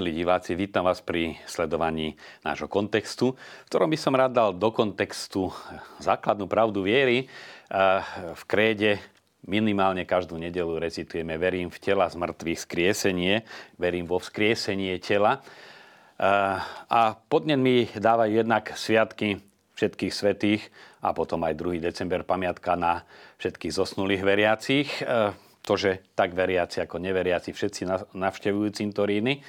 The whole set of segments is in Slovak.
Milí diváci, vítam vás pri sledovaní nášho kontextu, v ktorom by som rád dal do kontextu základnú pravdu viery. V kréde minimálne každú nedelu recitujeme Verím v tela z mŕtvych skriesenie, verím vo vzkriesenie tela. A podnet mi dávajú jednak sviatky všetkých svetých a potom aj 2. december pamiatka na všetkých zosnulých veriacich. To, že tak veriaci ako neveriaci všetci navštevujú cintoríny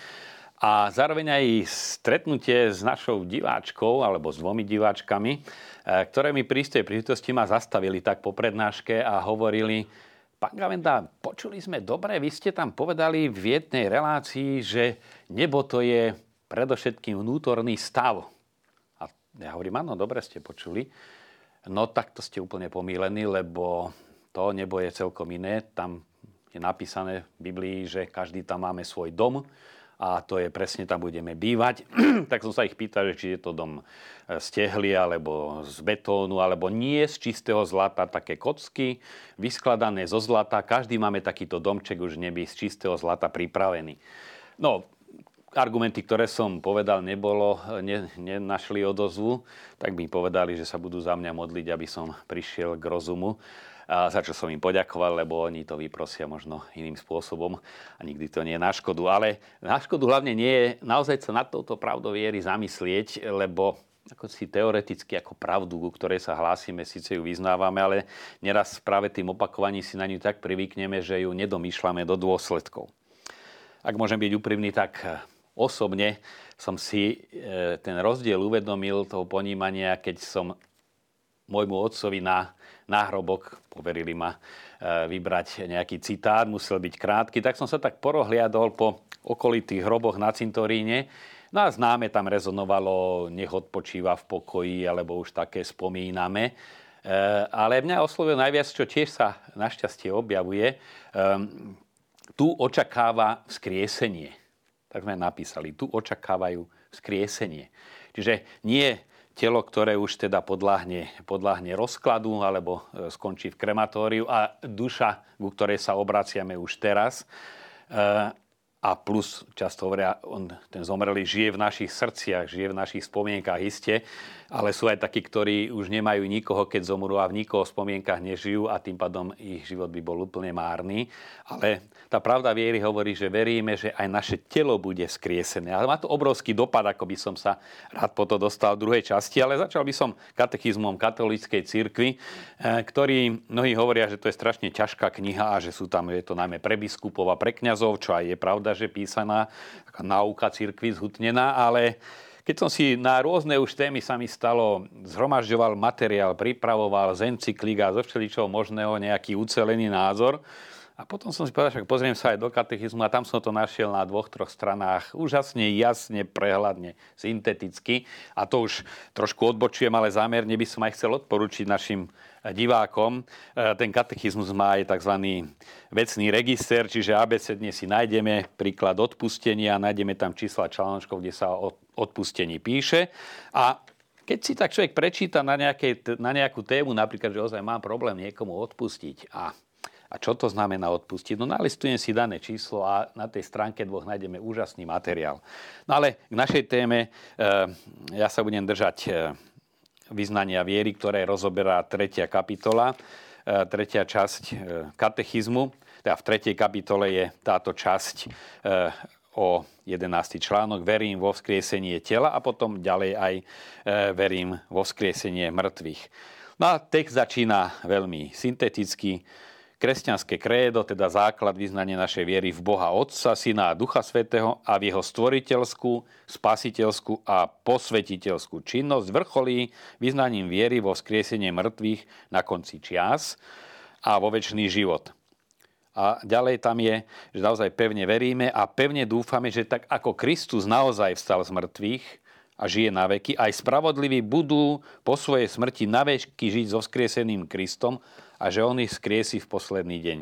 a zároveň aj stretnutie s našou diváčkou alebo s dvomi diváčkami, e, ktoré mi pri tej príležitosti ma zastavili tak po prednáške a hovorili, pán Gavenda, počuli sme dobre, vy ste tam povedali v jednej relácii, že nebo to je predovšetkým vnútorný stav. A ja hovorím, áno, dobre ste počuli. No tak to ste úplne pomílení, lebo to nebo je celkom iné. Tam je napísané v Biblii, že každý tam máme svoj dom, a to je presne tam budeme bývať. tak som sa ich pýtal, či je to dom e, z tehly alebo z betónu, alebo nie z čistého zlata, také kocky vyskladané zo zlata. Každý máme takýto domček už v nebi z čistého zlata pripravený. No, argumenty, ktoré som povedal, nebolo, ne, nenašli odozvu, tak mi povedali, že sa budú za mňa modliť, aby som prišiel k rozumu za čo som im poďakoval, lebo oni to vyprosia možno iným spôsobom a nikdy to nie je na škodu. Ale na škodu hlavne nie je naozaj sa nad touto pravdou viery zamyslieť, lebo ako si teoreticky ako pravdu, ku ktorej sa hlásime, síce ju vyznávame, ale neraz práve tým opakovaním si na ňu tak privykneme, že ju nedomýšľame do dôsledkov. Ak môžem byť úprimný, tak osobne som si e, ten rozdiel uvedomil toho ponímania, keď som môjmu otcovi na náhrobok, poverili ma e, vybrať nejaký citát, musel byť krátky, tak som sa tak porohliadol po okolitých hroboch na cintoríne. No a známe tam rezonovalo, nech odpočíva v pokoji, alebo už také spomíname. E, ale mňa oslovil najviac, čo tiež sa našťastie objavuje, ehm, tu očakáva vzkriesenie. Tak sme napísali, tu očakávajú vzkriesenie. Čiže nie telo, ktoré už teda podľahne, podľahne rozkladu alebo e, skončí v krematóriu a duša, ku ktorej sa obraciame už teraz. E, a plus, často hovoria, on, ten zomrelý žije v našich srdciach, žije v našich spomienkach iste, ale sú aj takí, ktorí už nemajú nikoho, keď zomrú a v nikoho spomienkach nežijú a tým pádom ich život by bol úplne márny. Ale tá pravda viery hovorí, že veríme, že aj naše telo bude skriesené. Ale má to obrovský dopad, ako by som sa rád po to dostal v druhej časti, ale začal by som katechizmom katolíckej cirkvi, eh, ktorý mnohí hovoria, že to je strašne ťažká kniha a že sú tam, je to najmä pre biskupov a pre kňazov, čo aj je pravda, že písaná, taká náuka cirkvi zhutnená, ale keď som si na rôzne už témy sa mi stalo, zhromažďoval materiál, pripravoval z encyklík zo všeličoho možného nejaký ucelený názor, a potom som si povedal, že pozriem sa aj do katechizmu a tam som to našiel na dvoch, troch stranách. Úžasne, jasne, prehľadne, synteticky. A to už trošku odbočujem, ale zámerne by som aj chcel odporučiť našim divákom. E, ten katechizmus má aj tzv. vecný register, čiže abecedne si nájdeme príklad odpustenia, nájdeme tam čísla článokov, kde sa o odpustení píše. A keď si tak človek prečíta na, nejaké, na nejakú tému, napríklad, že ozaj mám problém niekomu odpustiť a a čo to znamená odpustiť? No nalistujem si dané číslo a na tej stránke dvoch nájdeme úžasný materiál. No ale k našej téme e, ja sa budem držať e, vyznania viery, ktoré rozoberá tretia kapitola, e, tretia časť katechizmu. Teda v tretej kapitole je táto časť o 11. článok Verím vo vzkriesenie tela a potom ďalej aj Verím vo vzkriesenie mŕtvych. No a text začína veľmi synteticky kresťanské krédo, teda základ vyznania našej viery v Boha Otca, Syna a Ducha Svetého a v jeho stvoriteľskú, spasiteľskú a posvetiteľskú činnosť vrcholí vyznaním viery vo vzkriesenie mŕtvych na konci čias a vo väčší život. A ďalej tam je, že naozaj pevne veríme a pevne dúfame, že tak ako Kristus naozaj vstal z mŕtvych a žije na veky, aj spravodliví budú po svojej smrti na veky žiť so vzkrieseným Kristom a že on ich skriesi v posledný deň.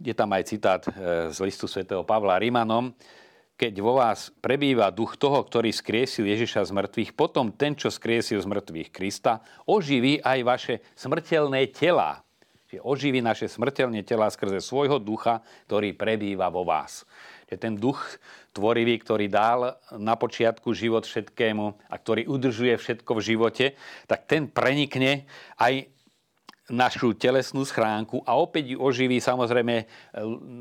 Je tam aj citát e, z listu svätého Pavla Rimanom. Keď vo vás prebýva duch toho, ktorý skriesil Ježiša z mŕtvych, potom ten, čo skriesil z mŕtvych Krista, oživí aj vaše smrteľné tela. Čiže oživí naše smrteľné tela skrze svojho ducha, ktorý prebýva vo vás. Že ten duch tvorivý, ktorý dal na počiatku život všetkému a ktorý udržuje všetko v živote, tak ten prenikne aj našu telesnú schránku a opäť ju oživí. Samozrejme,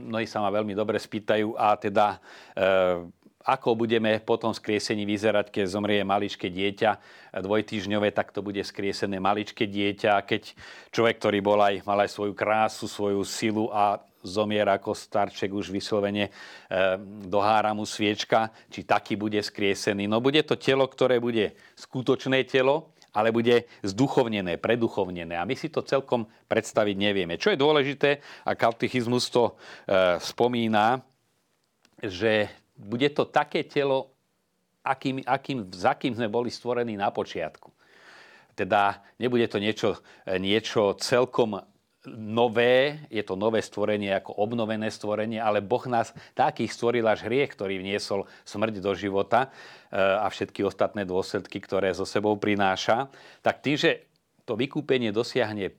mnohí sa ma veľmi dobre spýtajú a teda e, ako budeme potom skriesení vyzerať, keď zomrie maličké dieťa dvojtýžňové, tak to bude skriesené maličké dieťa. Keď človek, ktorý bol aj, mal aj svoju krásu, svoju silu a zomiera ako starček už vyslovene e, dohára mu sviečka, či taký bude skriesený. No bude to telo, ktoré bude skutočné telo, ale bude zduchovnené, preduchovnené. A my si to celkom predstaviť nevieme. Čo je dôležité, a katechizmus to e, spomína, že bude to také telo, akým, akým, za kým sme boli stvorení na počiatku. Teda nebude to niečo, niečo celkom nové, je to nové stvorenie ako obnovené stvorenie, ale Boh nás takých stvoril až hriech, ktorý vniesol smrť do života e, a všetky ostatné dôsledky, ktoré zo sebou prináša. Tak tým, že to vykúpenie dosiahne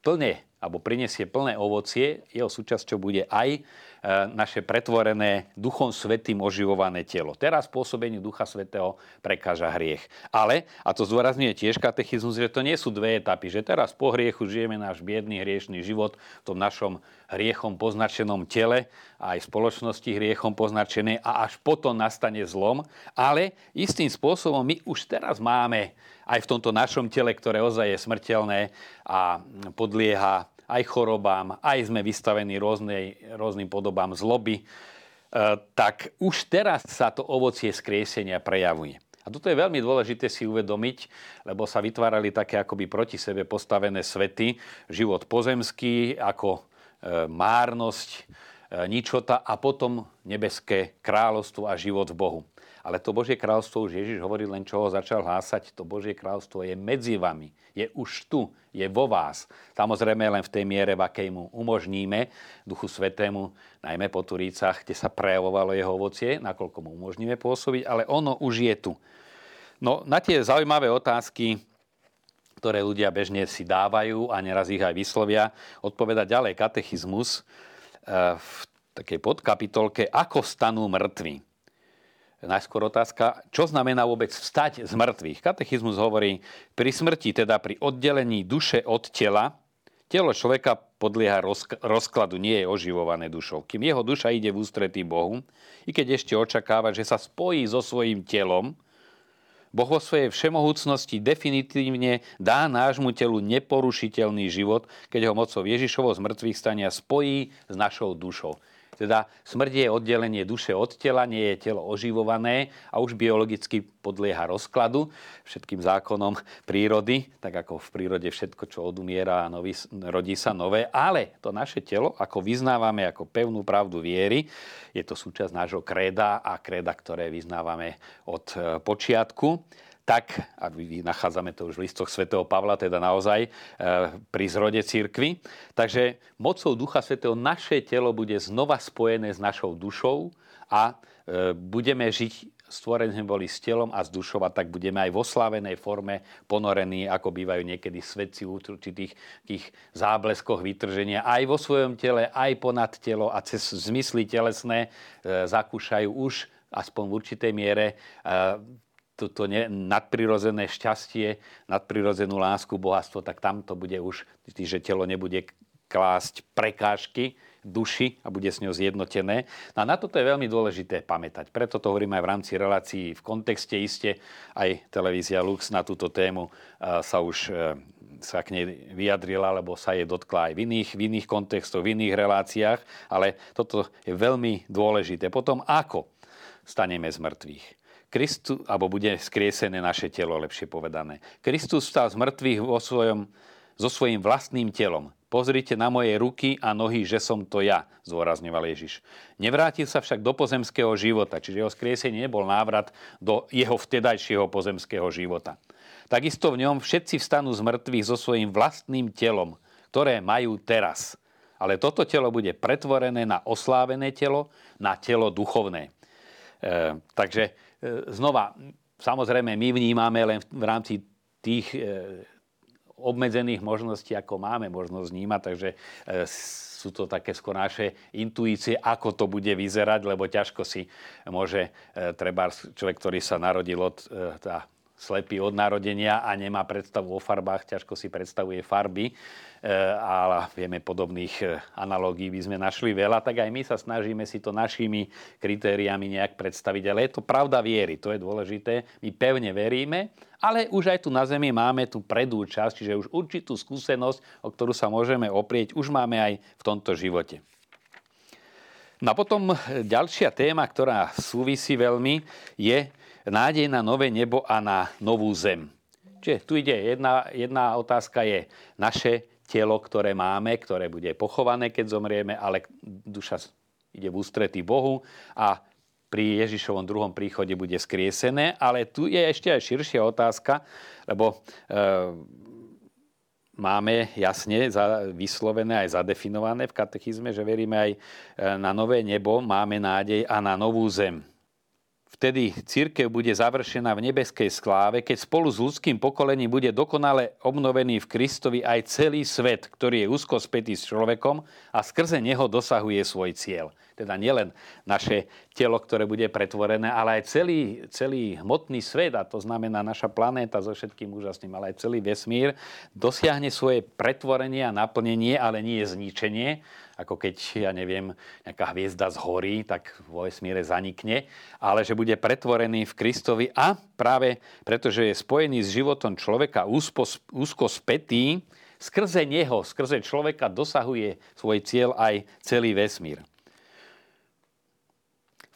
plne alebo prinesie plné ovocie, jeho súčasťou bude aj E, naše pretvorené Duchom Svetým oživované telo. Teraz pôsobeniu Ducha Svetého prekáža hriech. Ale, a to zdôrazňuje tiež katechizmus, že to nie sú dve etapy, že teraz po hriechu žijeme náš biedný hriešný život v tom našom hriechom poznačenom tele, aj v spoločnosti hriechom poznačené a až potom nastane zlom. Ale istým spôsobom my už teraz máme aj v tomto našom tele, ktoré ozaj je smrteľné a podlieha aj chorobám, aj sme vystavení rôznej, rôznym podobám zloby, e, tak už teraz sa to ovocie skriesenia prejavuje. A toto je veľmi dôležité si uvedomiť, lebo sa vytvárali také akoby proti sebe postavené svety. Život pozemský ako e, márnosť, e, ničota a potom nebeské kráľovstvo a život v Bohu. Ale to Božie kráľovstvo už Ježiš hovorí len, čo ho začal hlásať. To Božie kráľovstvo je medzi vami. Je už tu. Je vo vás. Samozrejme len v tej miere, v akej mu umožníme Duchu Svetému, najmä po Turícach, kde sa prejavovalo jeho ovocie, nakoľko mu umožníme pôsobiť, ale ono už je tu. No na tie zaujímavé otázky, ktoré ľudia bežne si dávajú a neraz ich aj vyslovia, odpoveda ďalej katechizmus eh, v takej podkapitolke Ako stanú mŕtvi najskôr otázka, čo znamená vôbec vstať z mŕtvych. Katechizmus hovorí, pri smrti, teda pri oddelení duše od tela, telo človeka podlieha rozkladu, nie je oživované dušou. Kým jeho duša ide v ústretí Bohu, i keď ešte očakáva, že sa spojí so svojím telom, Boh vo svojej všemohúcnosti definitívne dá nášmu telu neporušiteľný život, keď ho mocou Ježišovo z mŕtvych stania spojí s našou dušou. Teda smrť je oddelenie duše od tela, nie je telo oživované a už biologicky podlieha rozkladu všetkým zákonom prírody, tak ako v prírode všetko, čo odumiera a nový, rodí sa nové. Ale to naše telo, ako vyznávame ako pevnú pravdu viery, je to súčasť nášho kréda a kréda, ktoré vyznávame od e, počiatku tak, a nachádzame to už v listoch svätého Pavla, teda naozaj e, pri zrode církvy. Takže mocou Ducha Svetého naše telo bude znova spojené s našou dušou a e, budeme žiť stvorení boli s telom a s dušou a tak budeme aj v oslávenej forme ponorení, ako bývajú niekedy svedci v určitých tých zábleskoch vytrženia, aj vo svojom tele, aj ponad telo a cez zmysly telesné e, zakúšajú už aspoň v určitej miere toto ne, nadprirodzené šťastie, nadprirodzenú lásku, bohatstvo, tak tam to bude už, že telo nebude klásť prekážky duši a bude s ňou zjednotené. No a na toto je veľmi dôležité pamätať. Preto to hovorím aj v rámci relácií v kontexte iste. Aj televízia Lux na túto tému sa už e, sa k nej vyjadrila, lebo sa jej dotkla aj v iných, v iných kontextoch, v iných reláciách, ale toto je veľmi dôležité. Potom ako staneme z mŕtvych. Kristus, alebo bude skriesené naše telo, lepšie povedané. Kristus vstal z mŕtvych vo svojom, so svojím vlastným telom. Pozrite na moje ruky a nohy, že som to ja, zdôrazňoval Ježiš. Nevrátil sa však do pozemského života, čiže jeho skriesenie nebol návrat do jeho vtedajšieho pozemského života. Takisto v ňom všetci vstanú z mŕtvych so svojím vlastným telom, ktoré majú teraz. Ale toto telo bude pretvorené na oslávené telo, na telo duchovné. E, takže znova, samozrejme, my vnímame len v rámci tých e, obmedzených možností, ako máme možnosť vnímať, takže e, sú to také skôr naše intuície, ako to bude vyzerať, lebo ťažko si môže treba človek, ktorý sa narodil od tá, slepý od narodenia a nemá predstavu o farbách, ťažko si predstavuje farby, e, ale vieme podobných e, analógií by sme našli veľa, tak aj my sa snažíme si to našimi kritériami nejak predstaviť. Ale je to pravda viery, to je dôležité. My pevne veríme, ale už aj tu na Zemi máme tú predú časť, čiže už určitú skúsenosť, o ktorú sa môžeme oprieť, už máme aj v tomto živote. No a potom ďalšia téma, ktorá súvisí veľmi, je nádej na nové nebo a na novú zem. Čiže tu ide jedna, jedna otázka je naše telo, ktoré máme, ktoré bude pochované, keď zomrieme, ale duša ide v ústretí Bohu a pri Ježišovom druhom príchode bude skriesené. Ale tu je ešte aj širšia otázka, lebo e, máme jasne vyslovené aj zadefinované v katechizme, že veríme aj e, na nové nebo, máme nádej a na novú zem. Vtedy církev bude završená v nebeskej skláve, keď spolu s ľudským pokolením bude dokonale obnovený v Kristovi aj celý svet, ktorý je úzko spätý s človekom a skrze neho dosahuje svoj cieľ. Teda nielen naše telo, ktoré bude pretvorené, ale aj celý, celý hmotný svet, a to znamená naša planéta so všetkým úžasným, ale aj celý vesmír, dosiahne svoje pretvorenie a naplnenie, ale nie zničenie, ako keď, ja neviem, nejaká hviezda zhorí, tak vo vesmíre zanikne, ale že bude pretvorený v Kristovi a práve pretože je spojený s životom človeka úzko, úzko spätý, skrze neho, skrze človeka dosahuje svoj cieľ aj celý vesmír.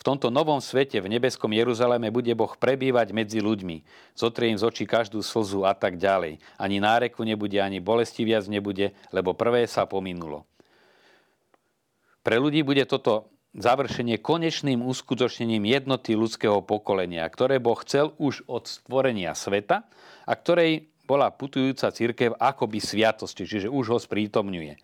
V tomto novom svete, v nebeskom Jeruzaleme, bude Boh prebývať medzi ľuďmi. Zotrie im z očí každú slzu a tak ďalej. Ani náreku nebude, ani bolesti viac nebude, lebo prvé sa pominulo. Pre ľudí bude toto završenie konečným uskutočnením jednoty ľudského pokolenia, ktoré Boh chcel už od stvorenia sveta a ktorej bola putujúca církev akoby sviatosti, čiže už ho sprítomňuje.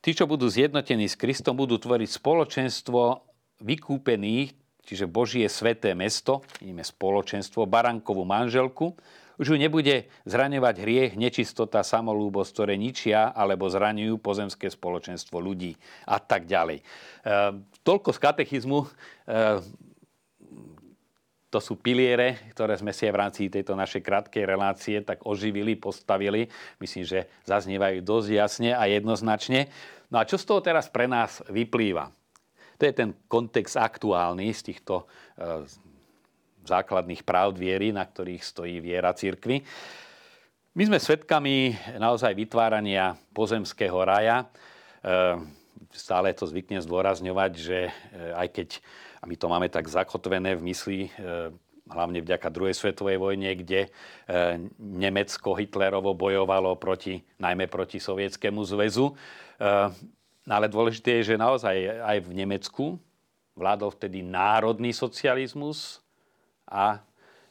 Tí, čo budú zjednotení s Kristom, budú tvoriť spoločenstvo vykúpených, čiže Božie sveté mesto, vidíme spoločenstvo, barankovú manželku, už ju nebude zraňovať hriech, nečistota, samolúbosť, ktoré ničia alebo zraňujú pozemské spoločenstvo ľudí a tak ďalej. E, toľko z katechizmu. E, to sú piliere, ktoré sme si aj v rámci tejto našej krátkej relácie tak oživili, postavili. Myslím, že zaznievajú dosť jasne a jednoznačne. No a čo z toho teraz pre nás vyplýva? To je ten kontext aktuálny z týchto e, základných práv viery, na ktorých stojí viera církvy. My sme svedkami naozaj vytvárania pozemského raja. E, stále to zvyknem zdôrazňovať, že e, aj keď, a my to máme tak zakotvené v mysli, e, hlavne vďaka druhej svetovej vojne, kde Nemecko Hitlerovo bojovalo proti, najmä proti Sovietskému zväzu. Ale dôležité je, že naozaj aj v Nemecku vládol vtedy národný socializmus, a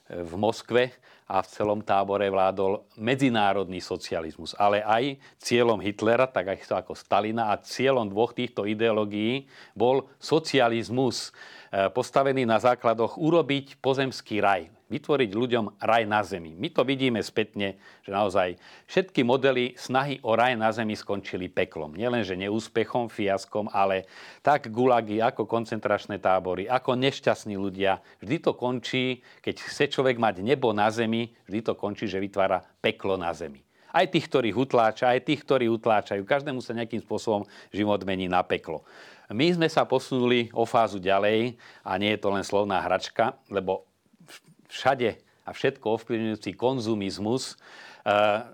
v Moskve a v celom tábore vládol medzinárodný socializmus. Ale aj cieľom Hitlera, tak ako Stalina a cieľom dvoch týchto ideológií bol socializmus e, postavený na základoch urobiť pozemský raj vytvoriť ľuďom raj na zemi. My to vidíme spätne, že naozaj všetky modely snahy o raj na zemi skončili peklom. Nielenže neúspechom, fiaskom, ale tak gulagy, ako koncentračné tábory, ako nešťastní ľudia. Vždy to končí, keď chce človek mať nebo na zemi, vždy to končí, že vytvára peklo na zemi. Aj tých, ktorí utláča, aj tých, ktorí utláčajú. Každému sa nejakým spôsobom život mení na peklo. My sme sa posunuli o fázu ďalej a nie je to len slovná hračka, lebo všade a všetko ovplyvňujúci konzumizmus, eh,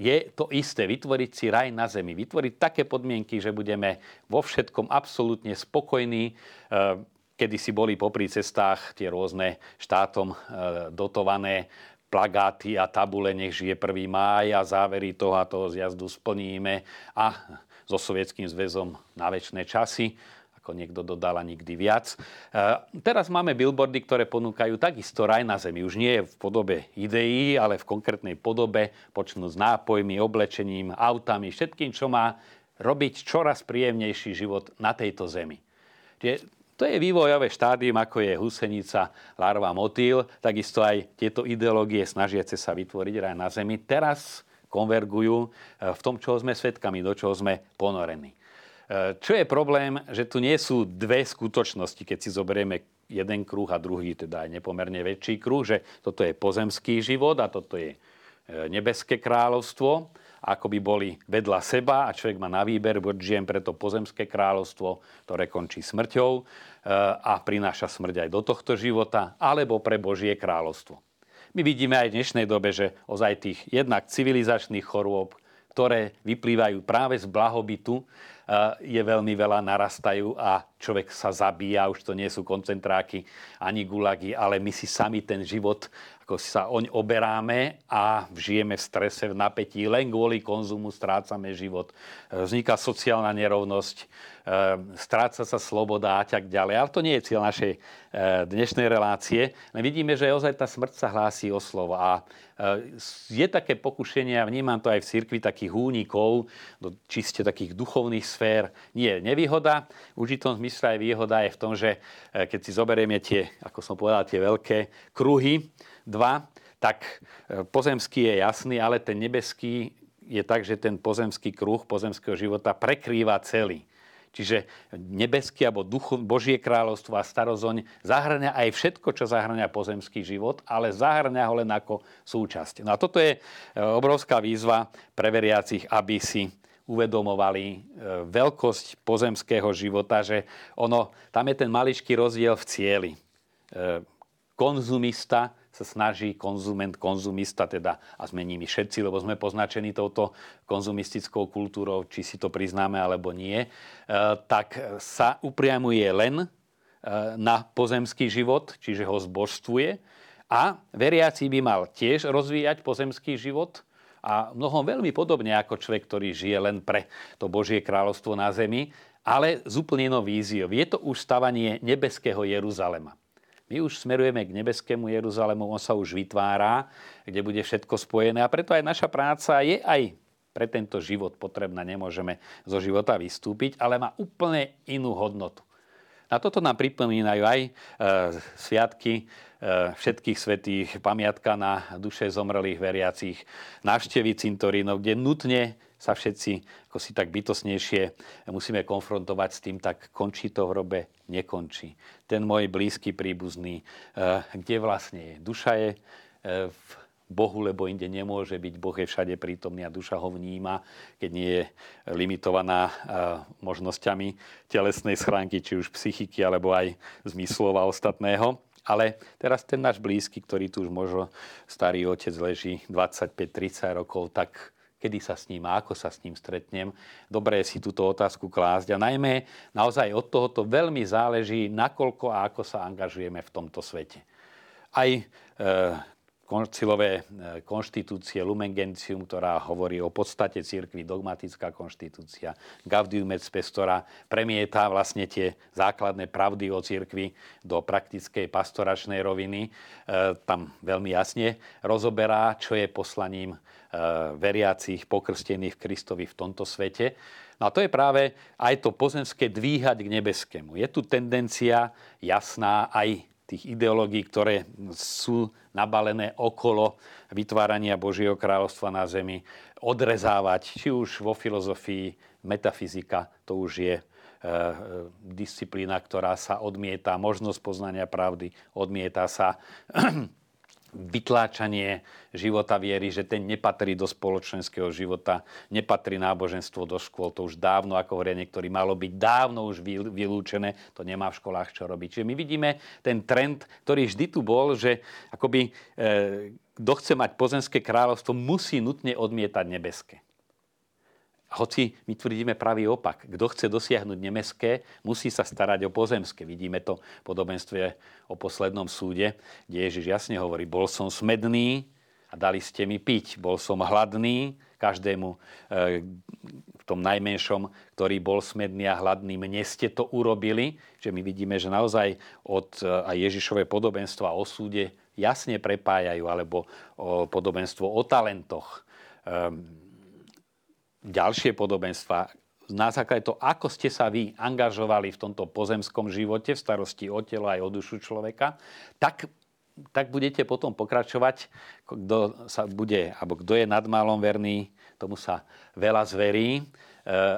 je to isté, vytvoriť si raj na zemi, vytvoriť také podmienky, že budeme vo všetkom absolútne spokojní. Eh, kedy si boli popri cestách tie rôzne štátom eh, dotované plagáty a tabule, nech žije 1. máj a závery toho a toho zjazdu splníme a so Sovietským zväzom na väčšie časy ako niekto dodal a nikdy viac. E, teraz máme billboardy, ktoré ponúkajú takisto raj na zemi. Už nie v podobe ideí, ale v konkrétnej podobe, počnú s nápojmi, oblečením, autami, všetkým, čo má robiť čoraz príjemnejší život na tejto zemi. To je vývojové štádium, ako je husenica, larva, motýl, takisto aj tieto ideológie snažiace sa vytvoriť raj na zemi. Teraz konvergujú v tom, čo sme svetkami, do čoho sme ponorení. Čo je problém, že tu nie sú dve skutočnosti, keď si zoberieme jeden kruh a druhý, teda aj nepomerne väčší kruh, že toto je pozemský život a toto je nebeské kráľovstvo, ako by boli vedľa seba a človek má na výber, žijem preto pozemské kráľovstvo, ktoré končí smrťou e, a prináša smrť aj do tohto života, alebo pre Božie kráľovstvo. My vidíme aj v dnešnej dobe, že ozaj tých jednak civilizačných chorôb, ktoré vyplývajú práve z blahobytu, je veľmi veľa, narastajú a človek sa zabíja, už to nie sú koncentráky ani gulagy, ale my si sami ten život ako sa oň oberáme a žijeme v strese, v napätí, len kvôli konzumu strácame život. Vzniká sociálna nerovnosť, e, stráca sa sloboda a tak ďalej. Ale to nie je cieľ našej e, dnešnej relácie. Len vidíme, že ozaj tá smrť sa hlási o slovo. A e, je také pokušenie, a vnímam to aj v cirkvi, takých únikov do čiste takých duchovných sfér. Nie nevýhoda. Užitom zmysle aj výhoda je v tom, že keď si zoberieme tie, ako som povedal, tie veľké kruhy, dva, tak e, pozemský je jasný, ale ten nebeský je tak, že ten pozemský kruh pozemského života prekrýva celý. Čiže nebeský alebo duchu, Božie kráľovstvo a starozoň zahrania aj všetko, čo zahrania pozemský život, ale zahrania ho len ako súčasť. No a toto je e, obrovská výzva pre veriacich, aby si uvedomovali e, veľkosť pozemského života, že ono, tam je ten maličký rozdiel v cieli. Konzumista sa snaží konzument, konzumista, teda a sme nimi všetci, lebo sme poznačení touto konzumistickou kultúrou, či si to priznáme alebo nie, e, tak sa upriamuje len e, na pozemský život, čiže ho zbožstvuje a veriaci by mal tiež rozvíjať pozemský život a mnohom veľmi podobne ako človek, ktorý žije len pre to Božie kráľovstvo na zemi, ale z úplne inou víziou. Je to už stavanie nebeského Jeruzalema. My už smerujeme k nebeskému Jeruzalému, on sa už vytvára, kde bude všetko spojené a preto aj naša práca je aj pre tento život potrebná, nemôžeme zo života vystúpiť, ale má úplne inú hodnotu. Na toto nám pripomínajú aj e, sviatky e, všetkých svetých, pamiatka na duše zomrelých veriacich, návštevy cintorínov, kde nutne sa všetci ako si tak bytosnejšie musíme konfrontovať s tým, tak končí to v hrobe, nekončí. Ten môj blízky príbuzný, eh, kde vlastne je? Duša je eh, v Bohu, lebo inde nemôže byť. Boh je všade prítomný a duša ho vníma, keď nie je limitovaná eh, možnosťami telesnej schránky, či už psychiky, alebo aj zmyslov a ostatného. Ale teraz ten náš blízky, ktorý tu už možno starý otec leží 25-30 rokov, tak kedy sa s ním a ako sa s ním stretnem. Dobré si túto otázku klásť a najmä naozaj od tohoto veľmi záleží, nakoľko a ako sa angažujeme v tomto svete. Aj e, koncilové e, konštitúcie Lumen Gentium, ktorá hovorí o podstate církvy, dogmatická konštitúcia, Gaudium et Spes, ktorá premieta vlastne tie základné pravdy o církvi do praktickej pastoračnej roviny. E, tam veľmi jasne rozoberá, čo je poslaním Eh, veriacich, pokrstených Kristovi v tomto svete. No a to je práve aj to pozemské dvíhať k nebeskému. Je tu tendencia jasná aj tých ideológií, ktoré sú nabalené okolo vytvárania Božieho kráľovstva na zemi, odrezávať, či už vo filozofii, metafyzika, to už je e, disciplína, ktorá sa odmieta, možnosť poznania pravdy, odmieta sa vytláčanie života viery, že ten nepatrí do spoločenského života, nepatrí náboženstvo do škôl, to už dávno, ako hovoria niektorí, malo byť dávno už vylúčené, to nemá v školách čo robiť. Čiže my vidíme ten trend, ktorý vždy tu bol, že akoby e, kto chce mať pozemské kráľovstvo, musí nutne odmietať nebeské. Hoci my tvrdíme pravý opak. Kto chce dosiahnuť nemeské, musí sa starať o pozemské. Vidíme to v podobenstve o poslednom súde, kde Ježiš jasne hovorí, bol som smedný a dali ste mi piť. Bol som hladný, každému e, v tom najmenšom, ktorý bol smedný a hladný, mne ste to urobili. Že my vidíme, že naozaj od e, aj Ježišové podobenstva o súde jasne prepájajú, alebo o podobenstvo o talentoch ehm, ďalšie podobenstva, na základe to, ako ste sa vy angažovali v tomto pozemskom živote, v starosti o telo aj o dušu človeka, tak tak budete potom pokračovať, kto sa bude, alebo kto je nad málom verný, tomu sa veľa zverí.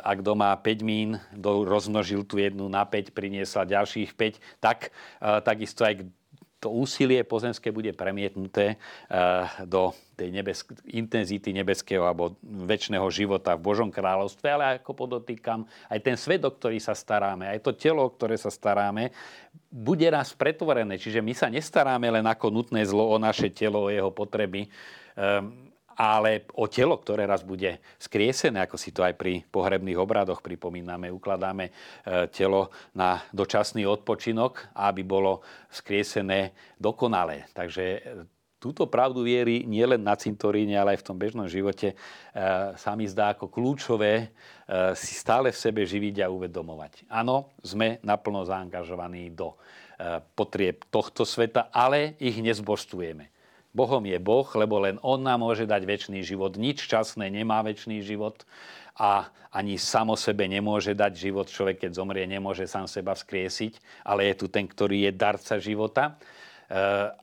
A kto má 5 mín, kto rozmnožil tú jednu na 5, priniesla ďalších 5, tak takisto aj to úsilie pozemské bude premietnuté eh, do tej nebesk- intenzity nebeského alebo väčšného života v Božom kráľovstve, ale ako podotýkam, aj ten svet, o ktorý sa staráme, aj to telo, o ktoré sa staráme, bude raz pretvorené. Čiže my sa nestaráme len ako nutné zlo o naše telo, o jeho potreby, ehm, ale o telo, ktoré raz bude skriesené, ako si to aj pri pohrebných obradoch pripomíname, ukladáme e, telo na dočasný odpočinok, aby bolo skriesené dokonale. Takže e, túto pravdu viery nielen na cintoríne, ale aj v tom bežnom živote e, sa mi zdá ako kľúčové si stále v sebe živiť a uvedomovať. Áno, sme naplno zaangažovaní do potrieb tohto sveta, ale ich nezbožstujeme. Bohom je Boh, lebo len On nám môže dať väčší život. Nič časné nemá väčší život a ani samo sebe nemôže dať život. Človek, keď zomrie, nemôže sám seba vzkriesiť, ale je tu ten, ktorý je darca života e,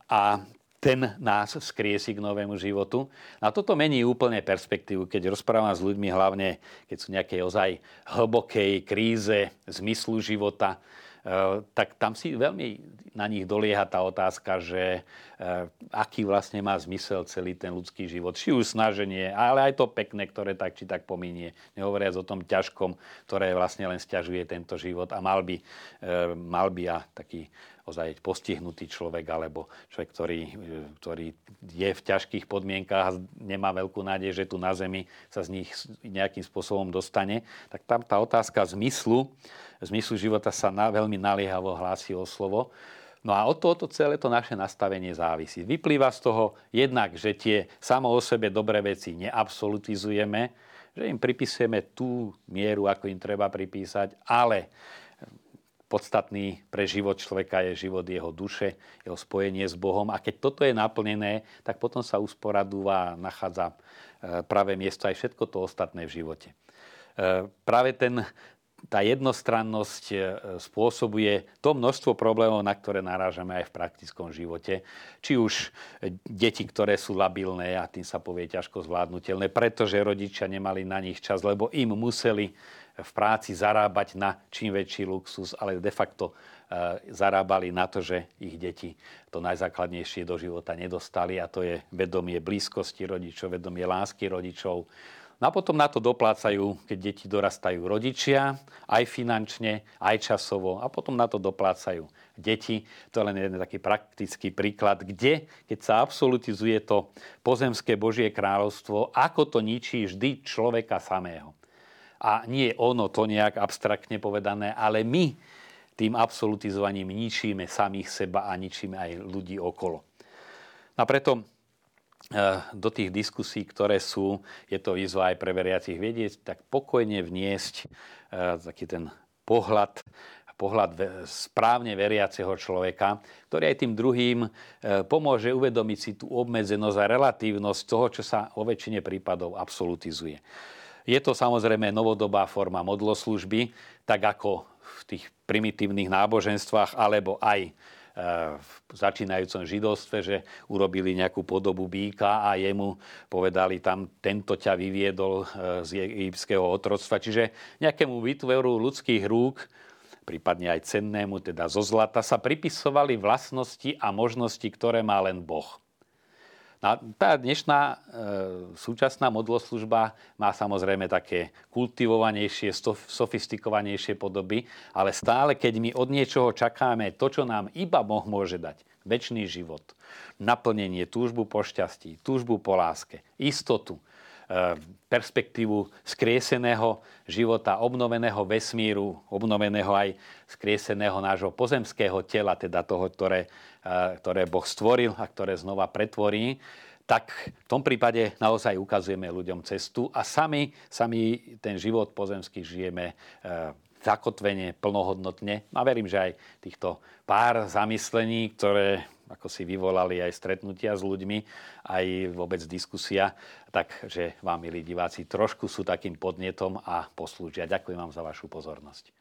a ten nás vzkriesi k novému životu. A toto mení úplne perspektívu, keď rozprávam s ľuďmi, hlavne keď sú nejakej ozaj hlbokej kríze zmyslu života, tak tam si veľmi na nich dolieha tá otázka, že eh, aký vlastne má zmysel celý ten ľudský život. Či už snaženie, ale aj to pekné, ktoré tak či tak pominie. Nehovoriac o tom ťažkom, ktoré vlastne len stiažuje tento život a mal by, eh, mal by a taký ozaj postihnutý človek alebo človek, ktorý, eh, ktorý je v ťažkých podmienkách a nemá veľkú nádej, že tu na Zemi sa z nich nejakým spôsobom dostane, tak tam tá otázka zmyslu, zmyslu života sa na, veľmi naliehavo hlási o slovo. No a od tohoto celé to naše nastavenie závisí. Vyplýva z toho jednak, že tie samo o sebe dobré veci neabsolutizujeme, že im pripisujeme tú mieru, ako im treba pripísať, ale podstatný pre život človeka je život jeho duše, jeho spojenie s Bohom. A keď toto je naplnené, tak potom sa usporadúva a nachádza e, práve miesto aj všetko to ostatné v živote. E, práve ten tá jednostrannosť e, spôsobuje to množstvo problémov, na ktoré narážame aj v praktickom živote. Či už deti, ktoré sú labilné a tým sa povie ťažko zvládnutelné, pretože rodičia nemali na nich čas, lebo im museli v práci zarábať na čím väčší luxus, ale de facto e, zarábali na to, že ich deti to najzákladnejšie do života nedostali a to je vedomie blízkosti rodičov, vedomie lásky rodičov, No a potom na to doplácajú, keď deti dorastajú rodičia, aj finančne, aj časovo. A potom na to doplácajú deti. To je len jeden taký praktický príklad, kde, keď sa absolutizuje to pozemské Božie kráľovstvo, ako to ničí vždy človeka samého. A nie ono to nejak abstraktne povedané, ale my tým absolutizovaním ničíme samých seba a ničíme aj ľudí okolo. A preto do tých diskusí, ktoré sú, je to výzva aj pre veriacich vedieť, tak pokojne vniesť eh, taký ten pohľad, pohľad správne veriaceho človeka, ktorý aj tým druhým eh, pomôže uvedomiť si tú obmedzenosť a relatívnosť toho, čo sa vo väčšine prípadov absolutizuje. Je to samozrejme novodobá forma modloslužby, tak ako v tých primitívnych náboženstvách, alebo aj v začínajúcom židovstve, že urobili nejakú podobu býka a jemu povedali tam, tento ťa vyviedol e, z egyptského otroctva. Čiže nejakému vytvoru ľudských rúk, prípadne aj cennému, teda zo zlata, sa pripisovali vlastnosti a možnosti, ktoré má len Boh. No tá dnešná e, súčasná modloslužba má samozrejme také kultivovanejšie, sofistikovanejšie podoby, ale stále, keď my od niečoho čakáme to, čo nám iba Boh môže dať, väčší život, naplnenie, túžbu po šťastí, túžbu po láske, istotu, perspektívu skrieseného života, obnoveného vesmíru, obnoveného aj skrieseného nášho pozemského tela, teda toho, ktoré ktoré Boh stvoril a ktoré znova pretvorí, tak v tom prípade naozaj ukazujeme ľuďom cestu a sami, sami ten život pozemský žijeme e, zakotvene, plnohodnotne. A verím, že aj týchto pár zamyslení, ktoré ako si vyvolali aj stretnutia s ľuďmi, aj vôbec diskusia, takže vám, milí diváci, trošku sú takým podnetom a poslúžia. Ďakujem vám za vašu pozornosť.